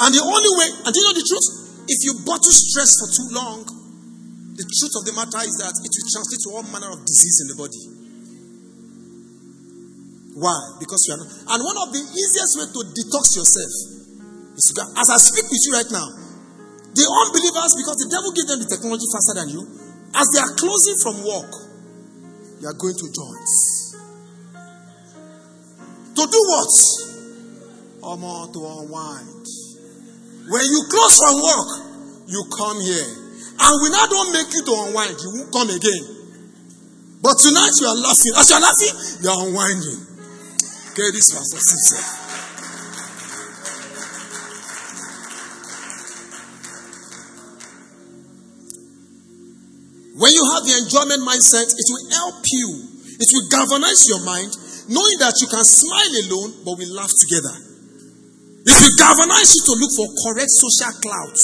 And the only way, and do you know the truth? If you bottle stress for too long, the truth of the matter is that it will translate to all manner of disease in the body. Why? Because you are not. And one of the easiest way to detox yourself is to. as I speak with you right now, the unbelievers, because the devil gave them the technology faster than you, as they are closing from work, you are going to joints. To do what? Or more to unwind. When you close from work, you come here. And we now don't make you to unwind, you won't come again. But tonight you are laughing. As you are laughing, you are unwinding. Okay, this pastor. When you have the enjoyment mindset, it will help you. It will galvanize your mind, knowing that you can smile alone, but we laugh together. It will galvanize you to look for correct social clout.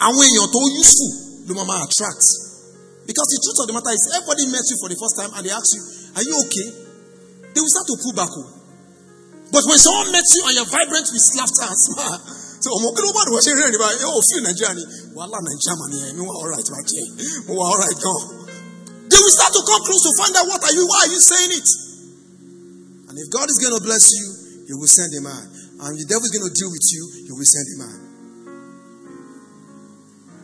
When you're too useful, the mama attracts. Because the truth of the matter is, everybody met you for the first time and they ask you, Are you okay? They will start to pull back. Home. But when someone met you and you're vibrant with laughter and smile, <laughs> so ọmọ kí ló bá dùn ṣe rẹ́rìn báyìí ẹ ò fi nàìjíríà ni wàhálà nàìjíríà alright my jẹ mo wà alright gan. They will start to come close to find out what are you, why are you saying it? And if God is going to bless you, He will send a man. And the devil is going to deal with you, He will send a man.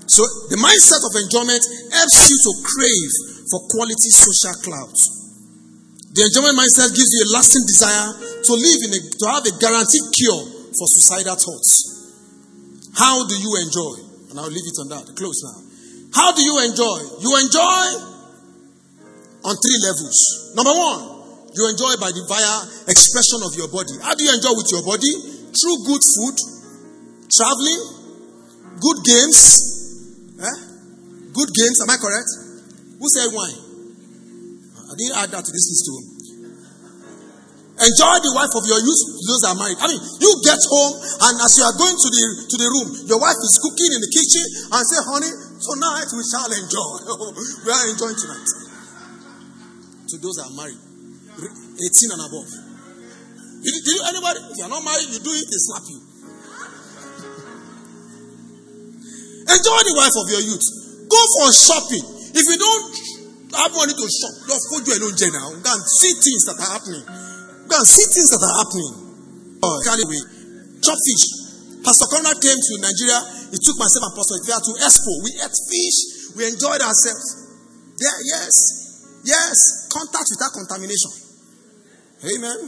So the mindset of enjoyment helps you to crave for quality social clout. The enjoyment mindset gives you a lasting desire to live in a, to have a guaranteed cure for suicidal thoughts. How do you enjoy? And I'll leave it on that. Close now. How do you enjoy? You enjoy on three levels. Number one, you enjoy by the via expression of your body. How do you enjoy with your body? Through good food, traveling, good games, Eh? Good games, am I correct? Who said wine? I didn't add that to this list too. Enjoy the wife of your youth, those are married. I mean, you get home and as you are going to the to the room, your wife is cooking in the kitchen and say, honey, tonight we shall enjoy. <laughs> we are enjoying tonight. To those that are married, 18 and above. Did, did you, anybody, if you are not married, you do it, they slap you. <laughs> Enjoy the wife of your youth. Go for shopping. If you don't have money to shop, just go to alone now. Go and see things that are happening. Go and see things that are happening. Oh, anyway, chop fish. Pastor Conrad came to Nigeria. He took myself and Pastor Ifea to Expo. We ate fish. We enjoyed ourselves. There, yes, yes. Contact without contamination. Amen.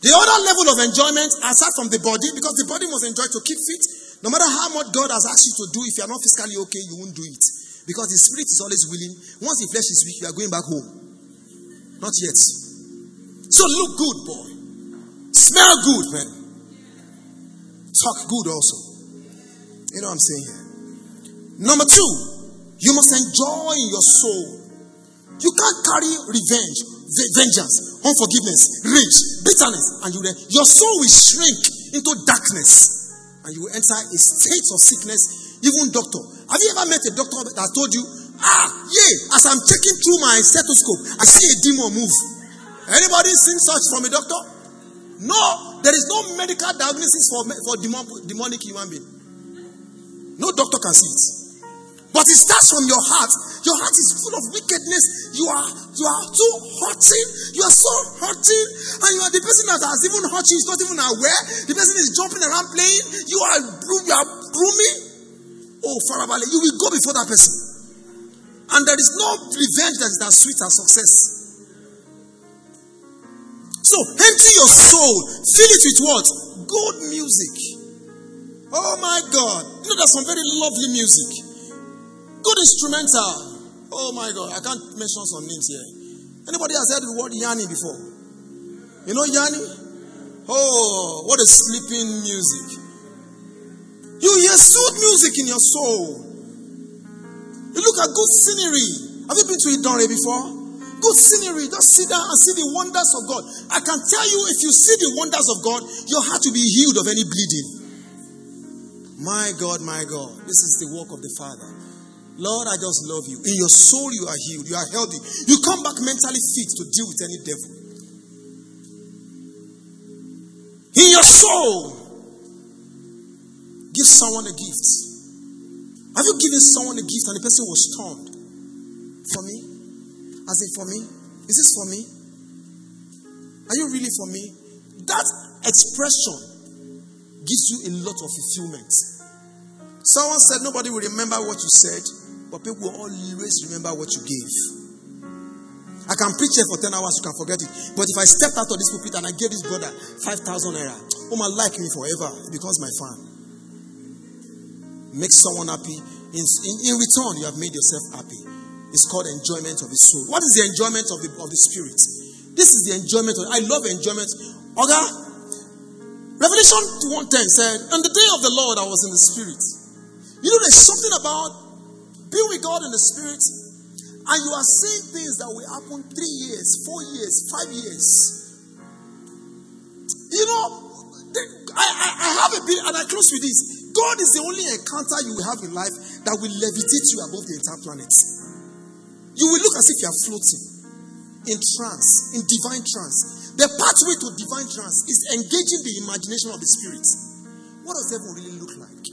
The other level of enjoyment, aside from the body, because the body must enjoy to keep fit, no matter how much God has asked you to do, if you are not physically okay, you won't do it. Because the spirit is always willing. Once the flesh is weak, you are going back home. Not yet. So look good, boy. Smell good, man. Talk good also. You know what I'm saying here? Number two, you must enjoy your soul. You can't carry revenge, vengeance, unforgiveness, rage, bitterness, and you your soul will shrink into darkness and you will enter a state of sickness. Even doctor. Have you ever met a doctor that told you, ah, yeah, as I'm checking through my stethoscope, I see a demon move. Anybody seen such from a doctor? No, there is no medical diagnosis for, for demon, demonic human being. No doctor can see it. But it starts from your heart. Your heart is full of wickedness. You are you are too hurting. You are so hurting, and you are the person that has even hurt you is not even aware. The person is jumping around playing. You are you are grooming. Oh, Farabale, you will go before that person, and there is no revenge that is as sweet as success. So empty your soul, fill it with what? Good music. Oh my God! You know, there's some very lovely music. Good instrumental. Oh my God, I can't mention some names here. Anybody has heard the word Yanni before? You know Yanni? Oh, what a sleeping music. You hear sooth music in your soul. You look at good scenery. Have you been to Idore before? Good scenery. Just sit down and see the wonders of God. I can tell you, if you see the wonders of God, your heart will be healed of any bleeding. My God, my God. This is the work of the Father. Lord, I just love you. In your soul, you are healed. You are healthy. You come back mentally fit to deal with any devil. In your soul, give someone a gift. Have you given someone a gift and the person was stunned? For me? As in for me? Is this for me? Are you really for me? That expression gives you a lot of fulfillment. Someone said nobody will remember what you said but people will always remember what you gave. I can preach here for 10 hours, you can forget it. But if I stepped out of this pulpit and I gave this brother 5,000 naira, oh my, like me forever. Becomes my fan. Make someone happy. In, in, in return, you have made yourself happy. It's called enjoyment of the soul. What is the enjoyment of the, of the spirit? This is the enjoyment. Of, I love enjoyment. Oga, Revelation 1.10 said, On the day of the Lord, I was in the spirit. You know, there's something about being with God in the spirit, and you are seeing things that will happen three years, four years, five years. You know, I, I, I have a bit, and I close with this. God is the only encounter you will have in life that will levitate you above the entire planet. You will look as if you are floating in trance, in divine trance. The pathway to divine trance is engaging the imagination of the spirit. What does heaven really look like?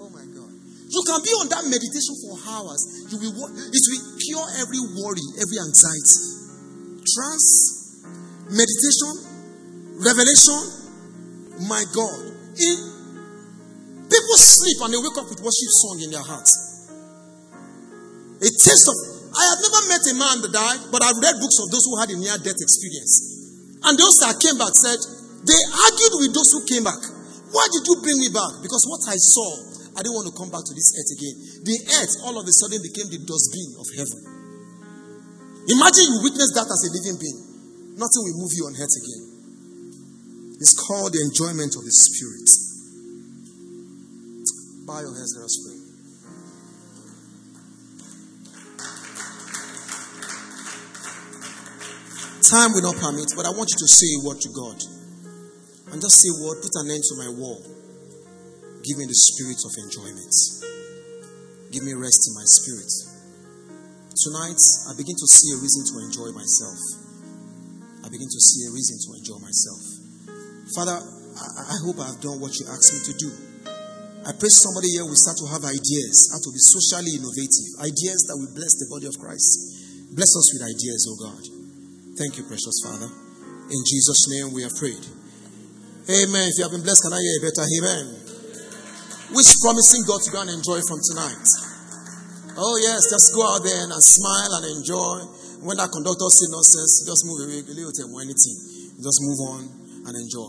Oh my God. You can be on that meditation for hours. You will it will cure every worry, every anxiety. Trance, meditation, revelation. My God. In people sleep and they wake up with worship song in their hearts. A taste of I have never met a man that died, but I've read books of those who had a near death experience. And those that came back said, they argued with those who came back. Why did you bring me back? Because what I saw, I didn't want to come back to this earth again. The earth all of a sudden became the dustbin of heaven. Imagine you witness that as a living being. Nothing will move you on earth again. It's called the enjoyment of the spirit. Bow your heads, let us pray. Time will not permit, but I want you to say a word to God. And just say, a Word, put an end to my war. Give me the spirit of enjoyment. Give me rest in my spirit. Tonight, I begin to see a reason to enjoy myself. I begin to see a reason to enjoy myself. Father, I, I hope I have done what you asked me to do. I pray somebody here will start to have ideas how to be socially innovative, ideas that will bless the body of Christ. Bless us with ideas, oh God. Thank you, precious Father. In Jesus' name we have prayed. Amen. If you have been blessed, can I hear a better amen? Which promising God to go and enjoy from tonight? Oh, yes, just go out there and smile and enjoy. When that conductor says nonsense, just move away, Little time or anything. Just move on and enjoy.